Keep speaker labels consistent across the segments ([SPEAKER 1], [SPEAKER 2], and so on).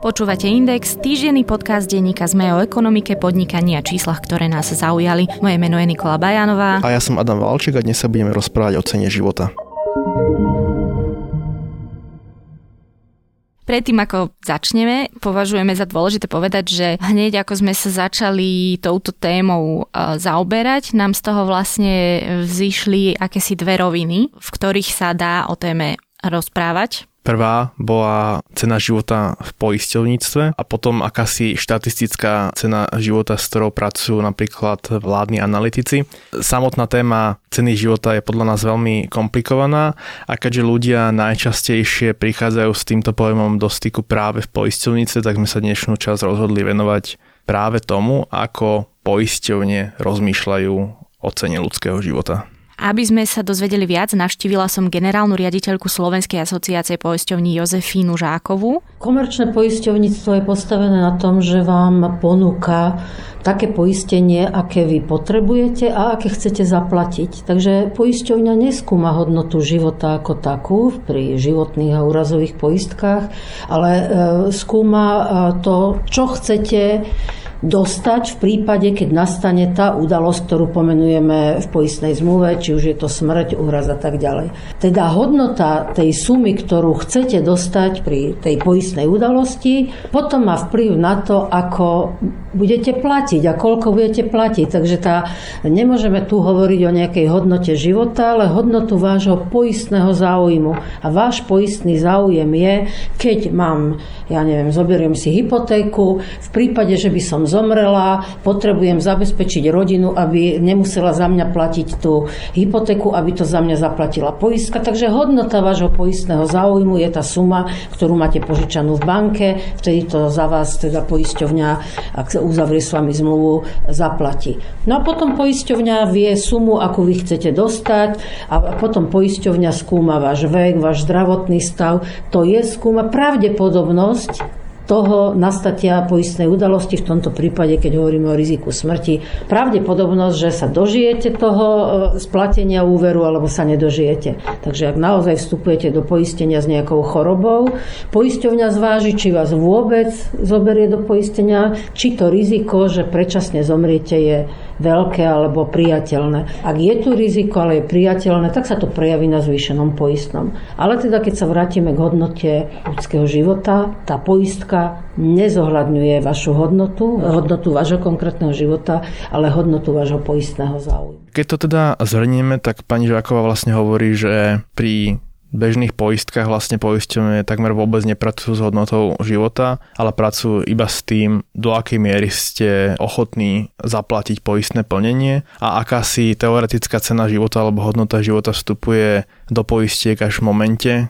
[SPEAKER 1] Počúvate Index, týždenný podcast denníka ZME o ekonomike, podnikaní a číslach, ktoré nás zaujali. Moje meno je Nikola Bajanová.
[SPEAKER 2] A ja som Adam Valček a dnes sa budeme rozprávať o cene života.
[SPEAKER 1] Predtým, ako začneme, považujeme za dôležité povedať, že hneď ako sme sa začali touto témou e, zaoberať, nám z toho vlastne vzýšli akési dve roviny, v ktorých sa dá o téme rozprávať.
[SPEAKER 2] Prvá bola cena života v poisťovníctve a potom akási štatistická cena života, s ktorou pracujú napríklad vládni analytici. Samotná téma ceny života je podľa nás veľmi komplikovaná a keďže ľudia najčastejšie prichádzajú s týmto pojmom do styku práve v poisťovníctve, tak sme sa dnešnú čas rozhodli venovať práve tomu, ako poisťovne rozmýšľajú o cene ľudského života.
[SPEAKER 1] Aby sme sa dozvedeli viac, navštívila som generálnu riaditeľku Slovenskej asociácie poisťovní Jozefínu Žákovú.
[SPEAKER 3] Komerčné poisťovníctvo je postavené na tom, že vám ponúka také poistenie, aké vy potrebujete a aké chcete zaplatiť. Takže poisťovňa neskúma hodnotu života ako takú pri životných a úrazových poistkách, ale e, skúma e, to, čo chcete dostať v prípade, keď nastane tá udalosť, ktorú pomenujeme v poistnej zmluve, či už je to smrť, úraz a tak ďalej. Teda hodnota tej sumy, ktorú chcete dostať pri tej poistnej udalosti, potom má vplyv na to, ako budete platiť a koľko budete platiť. Takže tá, nemôžeme tu hovoriť o nejakej hodnote života, ale hodnotu vášho poistného záujmu. A váš poistný záujem je, keď mám, ja neviem, zoberiem si hypotéku, v prípade, že by som zomrela, potrebujem zabezpečiť rodinu, aby nemusela za mňa platiť tú hypotéku, aby to za mňa zaplatila poistka. Takže hodnota vášho poistného záujmu je tá suma, ktorú máte požičanú v banke, vtedy to za vás teda poisťovňa, ak uzavrie s vami zmluvu, zaplatí. No a potom poisťovňa vie sumu, akú vy chcete dostať a potom poisťovňa skúma váš vek, váš zdravotný stav. To je skúma pravdepodobnosť, toho nastatia poistnej udalosti, v tomto prípade, keď hovoríme o riziku smrti, pravdepodobnosť, že sa dožijete toho e, splatenia úveru alebo sa nedožijete. Takže ak naozaj vstupujete do poistenia s nejakou chorobou, poisťovňa zváži, či vás vôbec zoberie do poistenia, či to riziko, že predčasne zomriete, je veľké alebo priateľné. Ak je tu riziko, ale je priateľné, tak sa to prejaví na zvýšenom poistnom. Ale teda, keď sa vrátime k hodnote ľudského života, tá poistka nezohľadňuje vašu hodnotu, hodnotu vášho konkrétneho života, ale hodnotu vášho poistného záujmu.
[SPEAKER 2] Keď to teda zhrnieme, tak pani Žáková vlastne hovorí, že pri bežných poistkách vlastne poisťovne takmer vôbec nepracujú s hodnotou života, ale pracujú iba s tým, do akej miery ste ochotní zaplatiť poistné plnenie a aká si teoretická cena života alebo hodnota života vstupuje do poistiek až v momente, e,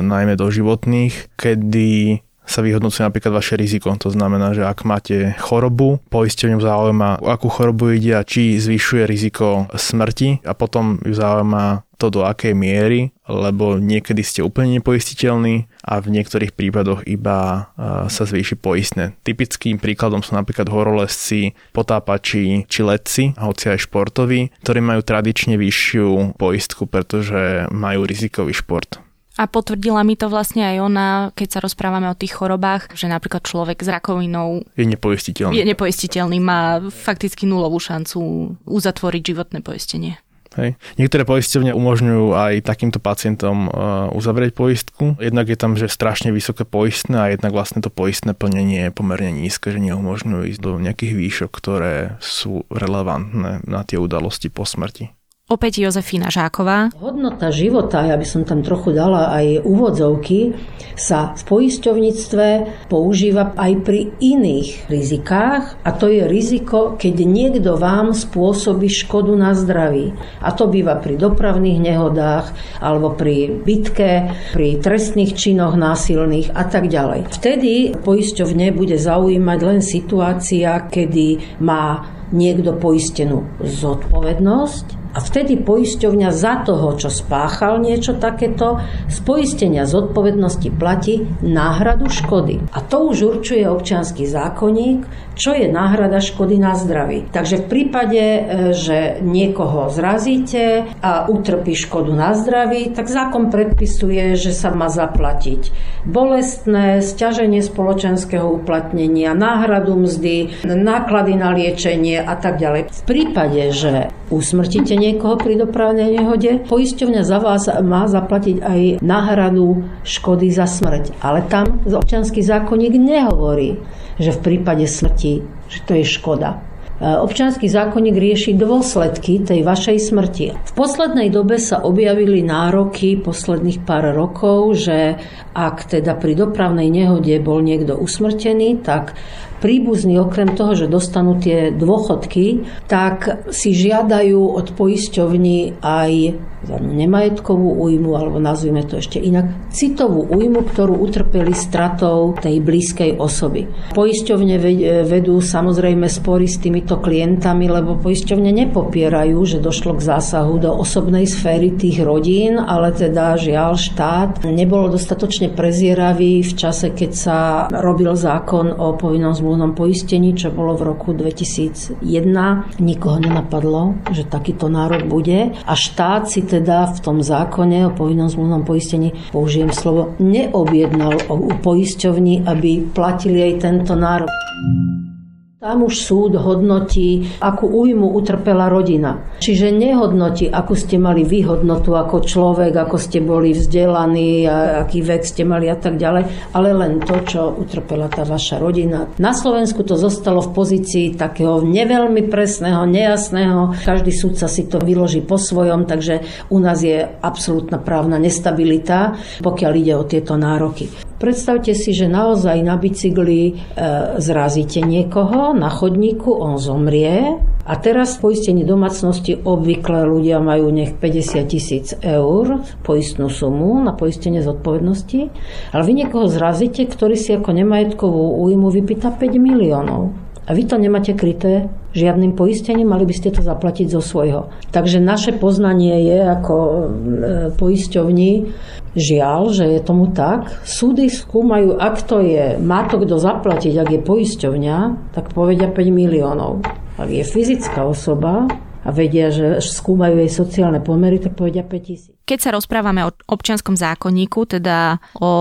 [SPEAKER 2] najmä do životných, kedy sa vyhodnocuje napríklad vaše riziko. To znamená, že ak máte chorobu, poistenie zaujíma, akú chorobu ide a či zvyšuje riziko smrti a potom ju zaujíma to do akej miery, lebo niekedy ste úplne nepoistiteľní a v niektorých prípadoch iba sa zvýši poistné. Typickým príkladom sú napríklad horolezci, potápači či letci, hoci aj športoví, ktorí majú tradične vyššiu poistku, pretože majú rizikový šport.
[SPEAKER 1] A potvrdila mi to vlastne aj ona, keď sa rozprávame o tých chorobách, že napríklad človek s rakovinou
[SPEAKER 2] je nepoistiteľný.
[SPEAKER 1] Je nepoistiteľný, má fakticky nulovú šancu uzatvoriť životné poistenie.
[SPEAKER 2] Hej. Niektoré poisťovne umožňujú aj takýmto pacientom uh, uzavrieť poistku. Jednak je tam, že strašne vysoké poistné a jednak vlastne to poistné plnenie je pomerne nízke, že neumožňujú ísť do nejakých výšok, ktoré sú relevantné na tie udalosti po smrti.
[SPEAKER 1] Opäť Jozefína Žáková.
[SPEAKER 3] Hodnota života, ja by som tam trochu dala aj úvodzovky, sa v poisťovníctve používa aj pri iných rizikách a to je riziko, keď niekto vám spôsobí škodu na zdraví. A to býva pri dopravných nehodách alebo pri bitke, pri trestných činoch násilných a tak ďalej. Vtedy poisťovne bude zaujímať len situácia, kedy má niekto poistenú zodpovednosť a vtedy poisťovňa za toho, čo spáchal niečo takéto, z poistenia zodpovednosti platí náhradu škody. A to už určuje občianský zákonník, čo je náhrada škody na zdraví. Takže v prípade, e, že niekoho zrazíte a utrpí škodu na zdraví, tak zákon predpisuje, že sa má zaplatiť bolestné, stiaženie spoločenského uplatnenia, náhradu mzdy, náklady na liečenie a tak ďalej. V prípade, že usmrtíte niekoho pri dopravnej nehode, poisťovňa za vás má zaplatiť aj náhradu škody za smrť. Ale tam občianský zákonník nehovorí, že v prípade smrti, že to je škoda. E, občianský zákonník rieši dôsledky tej vašej smrti. V poslednej dobe sa objavili nároky posledných pár rokov, že ak teda pri dopravnej nehode bol niekto usmrtený, tak príbuzní okrem toho, že dostanú tie dôchodky, tak si žiadajú od poisťovní aj za nemajetkovú újmu, alebo nazvime to ešte inak, citovú újmu, ktorú utrpeli stratou tej blízkej osoby. Poisťovne vedú samozrejme spory s týmito klientami, lebo poisťovne nepopierajú, že došlo k zásahu do osobnej sféry tých rodín, ale teda žiaľ štát nebol dostatočne prezieravý v čase, keď sa robil zákon o povinnom zmluvnom poistení, čo bolo v roku 2001. Nikoho nenapadlo, že takýto nárok bude a štát si teda v tom zákone o povinnom zmluvnom poistení, použijem slovo, neobjednal u poisťovní, aby platili aj tento nárok. Tam už súd hodnotí, akú újmu utrpela rodina. Čiže nehodnotí, akú ste mali výhodnotu ako človek, ako ste boli vzdelaní, a aký vek ste mali a tak ďalej, ale len to, čo utrpela tá vaša rodina. Na Slovensku to zostalo v pozícii takého neveľmi presného, nejasného. Každý súdca si to vyloží po svojom, takže u nás je absolútna právna nestabilita, pokiaľ ide o tieto nároky. Predstavte si, že naozaj na bicykli e, zrazíte niekoho na chodníku, on zomrie a teraz v poistení domácnosti obvykle ľudia majú nech 50 tisíc eur poistnú sumu na poistenie zodpovednosti, ale vy niekoho zrazíte, ktorý si ako nemajetkovú újmu vypýta 5 miliónov. A vy to nemáte kryté žiadnym poistením, mali by ste to zaplatiť zo svojho. Takže naše poznanie je ako e, poisťovní, žiaľ, že je tomu tak. Súdy skúmajú, ak to je, má to kto zaplatiť, ak je poisťovňa, tak povedia 5 miliónov. Ak je fyzická osoba, a vedia, že skúmajú jej sociálne pomery, tak povedia 5000.
[SPEAKER 1] Keď sa rozprávame o občianskom zákonníku, teda o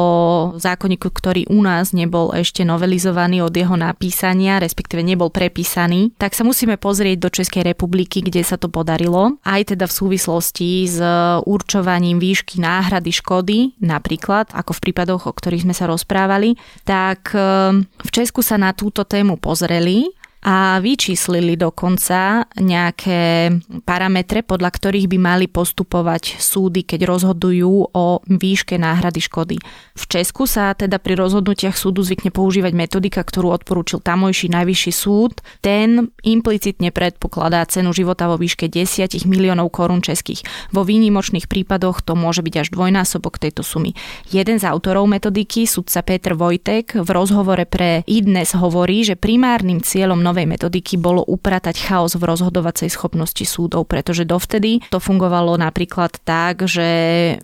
[SPEAKER 1] zákonníku, ktorý u nás nebol ešte novelizovaný od jeho napísania, respektíve nebol prepísaný, tak sa musíme pozrieť do Českej republiky, kde sa to podarilo, aj teda v súvislosti s určovaním výšky náhrady škody, napríklad, ako v prípadoch, o ktorých sme sa rozprávali, tak eh, v Česku sa na túto tému pozreli a vyčíslili dokonca nejaké parametre, podľa ktorých by mali postupovať súdy, keď rozhodujú o výške náhrady škody. V Česku sa teda pri rozhodnutiach súdu zvykne používať metodika, ktorú odporúčil tamojší najvyšší súd. Ten implicitne predpokladá cenu života vo výške 10 miliónov korún českých. Vo výnimočných prípadoch to môže byť až dvojnásobok tejto sumy. Jeden z autorov metodiky, sudca Petr Vojtek, v rozhovore pre IDNES hovorí, že primárnym cieľom novej metodiky bolo upratať chaos v rozhodovacej schopnosti súdov, pretože dovtedy to fungovalo napríklad tak, že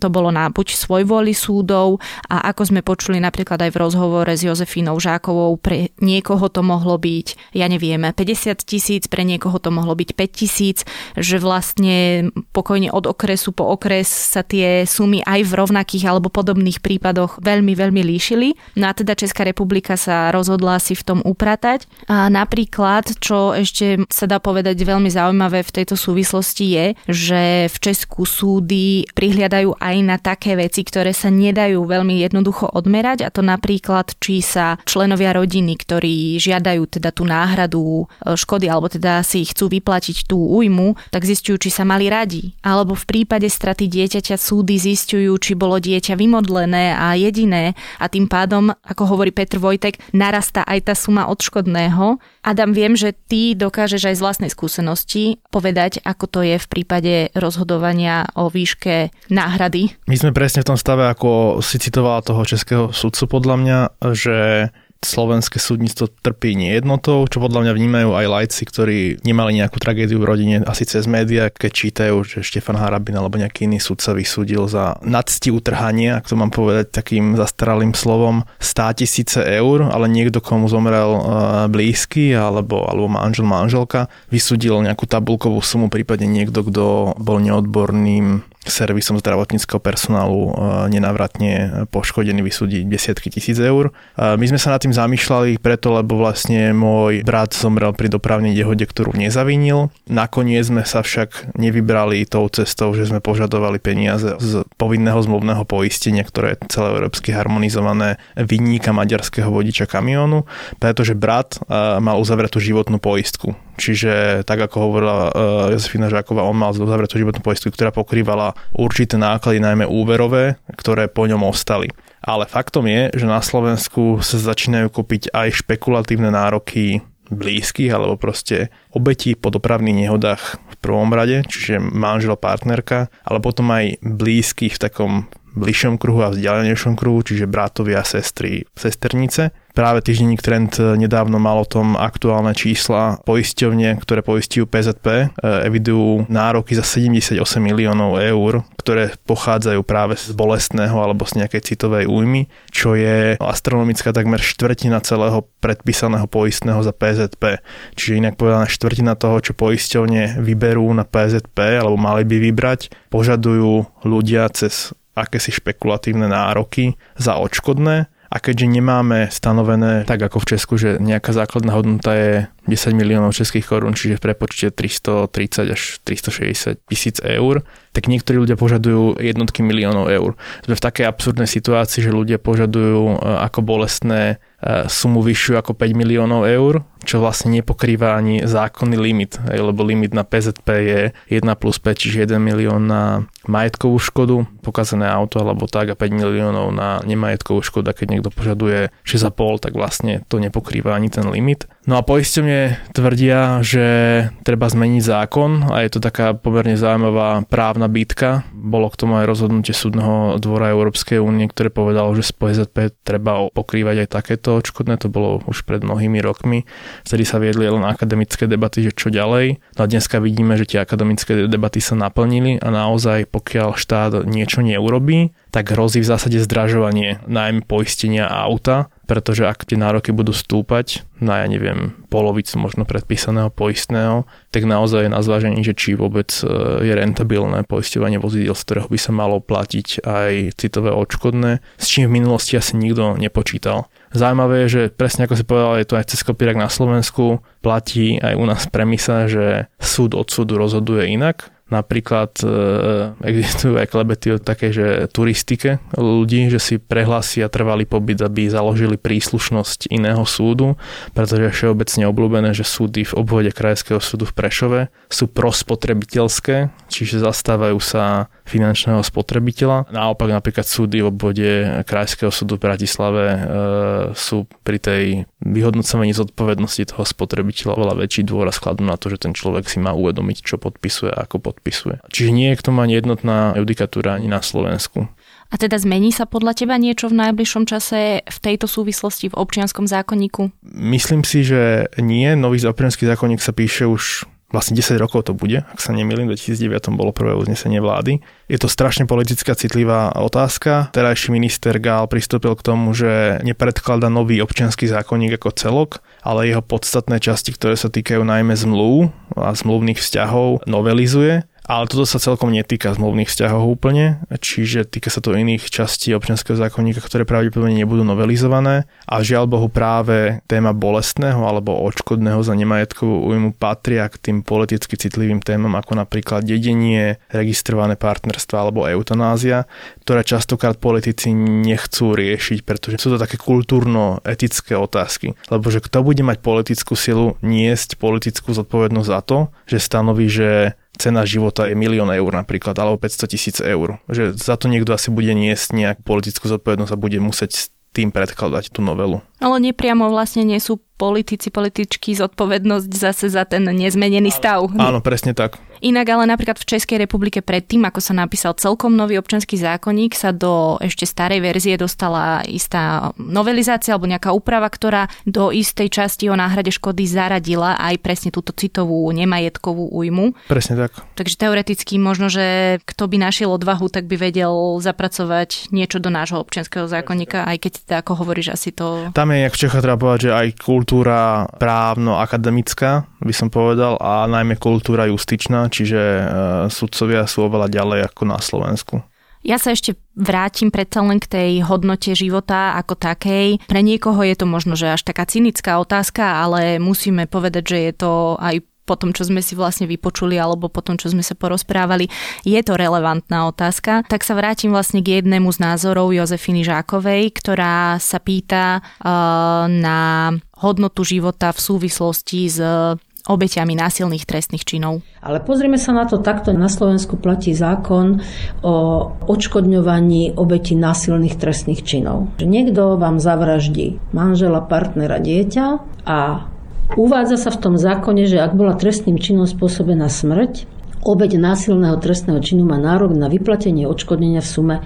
[SPEAKER 1] to bolo na buď svojvoli súdov a ako sme počuli napríklad aj v rozhovore s Jozefínou Žákovou, pre niekoho to mohlo byť, ja neviem, 50 tisíc, pre niekoho to mohlo byť 5 tisíc, že vlastne pokojne od okresu po okres sa tie sumy aj v rovnakých alebo podobných prípadoch veľmi, veľmi líšili. No a teda Česká republika sa rozhodla si v tom upratať. A napríklad Napríklad, čo ešte sa dá povedať veľmi zaujímavé v tejto súvislosti je, že v Česku súdy prihliadajú aj na také veci, ktoré sa nedajú veľmi jednoducho odmerať a to napríklad, či sa členovia rodiny, ktorí žiadajú teda tú náhradu e, škody alebo teda si chcú vyplatiť tú újmu, tak zistujú, či sa mali radi. Alebo v prípade straty dieťaťa súdy zistujú, či bolo dieťa vymodlené a jediné a tým pádom, ako hovorí Petr Vojtek, narastá aj tá suma odškodného. Adam tam viem, že ty dokážeš aj z vlastnej skúsenosti povedať, ako to je v prípade rozhodovania o výške náhrady.
[SPEAKER 2] My sme presne v tom stave, ako si citovala toho českého sudcu podľa mňa, že slovenské súdnictvo trpí nejednotou, čo podľa mňa vnímajú aj lajci, ktorí nemali nejakú tragédiu v rodine, asi cez médiá, keď čítajú, že Štefan Harabin alebo nejaký iný sudca vysúdil za nadsti utrhanie, ak to mám povedať takým zastaralým slovom, 100 tisíce eur, ale niekto, komu zomrel uh, blízky alebo, alebo manžel, manželka, vysúdil nejakú tabulkovú sumu, prípadne niekto, kto bol neodborným servisom zdravotníckého personálu e, nenávratne poškodený vysúdiť desiatky tisíc eur. My sme sa nad tým zamýšľali preto, lebo vlastne môj brat zomrel pri dopravnej nehode, ktorú nezavinil. Nakoniec sme sa však nevybrali tou cestou, že sme požadovali peniaze z povinného zmluvného poistenia, ktoré je celé európsky harmonizované vinníka maďarského vodiča kamiónu, pretože brat e, mal uzavretú životnú poistku. Čiže tak ako hovorila Jozefina Žáková, on mal uzavretú životnú poistku, ktorá pokrývala určité náklady, najmä úverové, ktoré po ňom ostali. Ale faktom je, že na Slovensku sa začínajú kúpiť aj špekulatívne nároky blízkych alebo proste obetí po dopravných nehodách v prvom rade, čiže manžel, partnerka, ale potom aj blízkych v takom bližšom kruhu a vzdialenejšom kruhu, čiže bratovia, sestry, sesternice. Práve týždenník Trend nedávno mal o tom aktuálne čísla. Poisťovne, ktoré poistujú PZP, e, evidujú nároky za 78 miliónov eur, ktoré pochádzajú práve z bolestného alebo z nejakej citovej újmy, čo je astronomická takmer štvrtina celého predpísaného poistného za PZP. Čiže inak povedané štvrtina toho, čo poisťovne vyberú na PZP alebo mali by vybrať, požadujú ľudia cez akési špekulatívne nároky za odškodné a keďže nemáme stanovené, tak ako v Česku, že nejaká základná hodnota je 10 miliónov českých korún, čiže v prepočte 330 až 360 tisíc eur, tak niektorí ľudia požadujú jednotky miliónov eur. Sme v takej absurdnej situácii, že ľudia požadujú e, ako bolestné sumu vyššiu ako 5 miliónov eur, čo vlastne nepokrýva ani zákonný limit, lebo limit na PZP je 1 plus 5, čiže 1 milión na majetkovú škodu, pokazené auto alebo tak a 5 miliónov na nemajetkovú škodu, keď niekto požaduje 6,5, tak vlastne to nepokrýva ani ten limit. No a poistenie tvrdia, že treba zmeniť zákon a je to taká pomerne zaujímavá právna bitka. Bolo k tomu aj rozhodnutie súdneho dvora Európskej únie, ktoré povedalo, že z PZP treba pokrývať aj takéto odškodné. To bolo už pred mnohými rokmi. Vtedy sa viedli len akademické debaty, že čo ďalej. No a dneska vidíme, že tie akademické debaty sa naplnili a naozaj pokiaľ štát niečo neurobí, tak hrozí v zásade zdražovanie najmä poistenia auta, pretože ak tie nároky budú stúpať na, ja neviem, polovicu možno predpísaného poistného, tak naozaj je na zvážení, že či vôbec e, je rentabilné poisťovanie vozidiel, z ktorého by sa malo platiť aj citové odškodné, s čím v minulosti asi nikto nepočítal. Zaujímavé je, že presne ako si povedal, je to aj cez kopírak na Slovensku, platí aj u nás premisa, že súd od súdu rozhoduje inak, Napríklad e, existujú aj klebety o také, že turistike ľudí, že si prehlásia trvalý pobyt, aby založili príslušnosť iného súdu, pretože je všeobecne obľúbené, že súdy v obvode Krajského súdu v Prešove sú prospotrebiteľské, čiže zastávajú sa finančného spotrebiteľa. Naopak napríklad súdy v obvode Krajského súdu v Bratislave e, sú pri tej vyhodnocovaní zodpovednosti toho spotrebiteľa veľa väčší dôraz skladú na to, že ten človek si má uvedomiť, čo podpisuje a ako podpisuje. Čiže nie je k tomu ani jednotná judikatúra ani na Slovensku.
[SPEAKER 1] A teda zmení sa podľa teba niečo v najbližšom čase v tejto súvislosti v občianskom zákonníku?
[SPEAKER 2] Myslím si, že nie. Nový občianský zákonník sa píše už vlastne 10 rokov to bude, ak sa nemýlim, v 2009 bolo prvé uznesenie vlády. Je to strašne politická citlivá otázka. Terajší minister Gál pristúpil k tomu, že nepredklada nový občianský zákonník ako celok, ale jeho podstatné časti, ktoré sa týkajú najmä zmluv a zmluvných vzťahov, novelizuje ale toto sa celkom netýka zmluvných vzťahov úplne, čiže týka sa to iných častí občianského zákonníka, ktoré pravdepodobne nebudú novelizované. A žiaľ Bohu práve téma bolestného alebo odškodného za nemajetkovú újmu patria k tým politicky citlivým témam ako napríklad dedenie, registrované partnerstva alebo eutanázia, ktoré častokrát politici nechcú riešiť, pretože sú to také kultúrno-etické otázky. Lebo že kto bude mať politickú silu niesť politickú zodpovednosť za to, že stanoví, že cena života je milión eur napríklad, alebo 500 tisíc eur. Že za to niekto asi bude niesť nejakú politickú zodpovednosť a bude musieť tým predkladať tú novelu.
[SPEAKER 1] Ale nepriamo vlastne nie sú politici, političky zodpovednosť zase za ten nezmenený stav.
[SPEAKER 2] Áno, presne tak.
[SPEAKER 1] Inak ale napríklad v Českej republike predtým, ako sa napísal celkom nový občanský zákonník, sa do ešte starej verzie dostala istá novelizácia alebo nejaká úprava, ktorá do istej časti o náhrade škody zaradila aj presne túto citovú nemajetkovú újmu.
[SPEAKER 2] Presne tak.
[SPEAKER 1] Takže teoreticky možno, že kto by našiel odvahu, tak by vedel zapracovať niečo do nášho občianského zákonníka, aj keď teda, ako hovoríš, asi to...
[SPEAKER 2] Tam je, jak v Čechách treba povedať, že aj kultúra právno-akademická, by som povedal, a najmä kultúra justičná, čiže e, sudcovia sú oveľa ďalej ako na Slovensku.
[SPEAKER 1] Ja sa ešte vrátim predsa len k tej hodnote života ako takej. Pre niekoho je to možno, že až taká cynická otázka, ale musíme povedať, že je to aj po tom, čo sme si vlastne vypočuli alebo po tom, čo sme sa porozprávali, je to relevantná otázka. Tak sa vrátim vlastne k jednému z názorov Jozefiny Žákovej, ktorá sa pýta uh, na hodnotu života v súvislosti s obeťami násilných trestných činov.
[SPEAKER 3] Ale pozrieme sa na to takto. Na Slovensku platí zákon o odškodňovaní obeti násilných trestných činov. Niekto vám zavraždí manžela, partnera, dieťa a uvádza sa v tom zákone, že ak bola trestným činom spôsobená smrť, obeť násilného trestného činu má nárok na vyplatenie odškodnenia v sume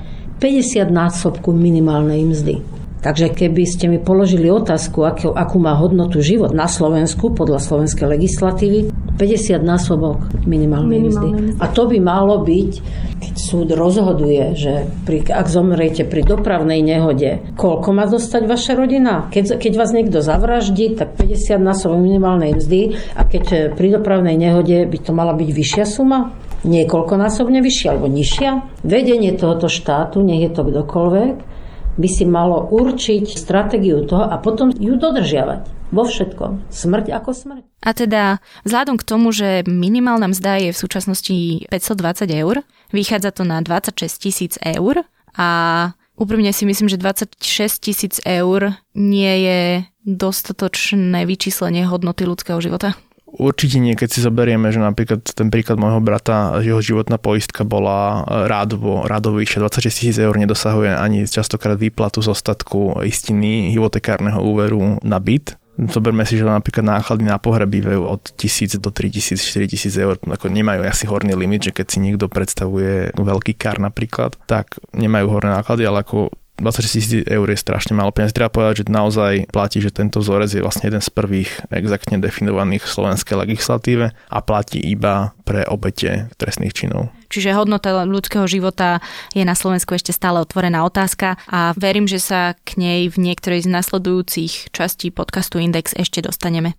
[SPEAKER 3] 50 násobku minimálnej mzdy. Takže keby ste mi položili otázku, akú, akú má hodnotu život na Slovensku podľa slovenskej legislatívy, 50 násobok minimálnej mzdy. A to by malo byť, keď súd rozhoduje, že pri, ak zomriete pri dopravnej nehode, koľko má dostať vaša rodina? Keď, keď vás niekto zavraždí, tak 50 násobok minimálnej mzdy a keď eh, pri dopravnej nehode by to mala byť vyššia suma? niekoľkonásobne vyššia alebo nižšia. Vedenie tohoto štátu, nech je to kdokoľvek, by si malo určiť stratégiu toho a potom ju dodržiavať. Vo všetkom. Smrť ako smrť.
[SPEAKER 1] A teda vzhľadom k tomu, že minimálna mzda je v súčasnosti 520 eur, vychádza to na 26 tisíc eur a úprimne si myslím, že 26 tisíc eur nie je dostatočné vyčíslenie hodnoty ľudského života.
[SPEAKER 2] Určite nie, keď si zoberieme, že napríklad ten príklad môjho brata, jeho životná poistka bola e, rádovo, rádovo vyššia 26 tisíc eur, nedosahuje ani častokrát výplatu z ostatku istiny hypotekárneho úveru na byt. Zoberme si, že napríklad náklady na pohreb bývajú od 1000 do 3000, 4000 eur. Ako nemajú asi horný limit, že keď si niekto predstavuje veľký kar napríklad, tak nemajú horné náklady, ale ako 26 tisíc eur je strašne málo peniazí. Treba povedať, že naozaj platí, že tento vzorec je vlastne jeden z prvých exaktne definovaných v slovenskej legislatíve a platí iba pre obete trestných činov.
[SPEAKER 1] Čiže hodnota ľudského života je na Slovensku ešte stále otvorená otázka a verím, že sa k nej v niektorej z nasledujúcich častí podcastu Index ešte dostaneme.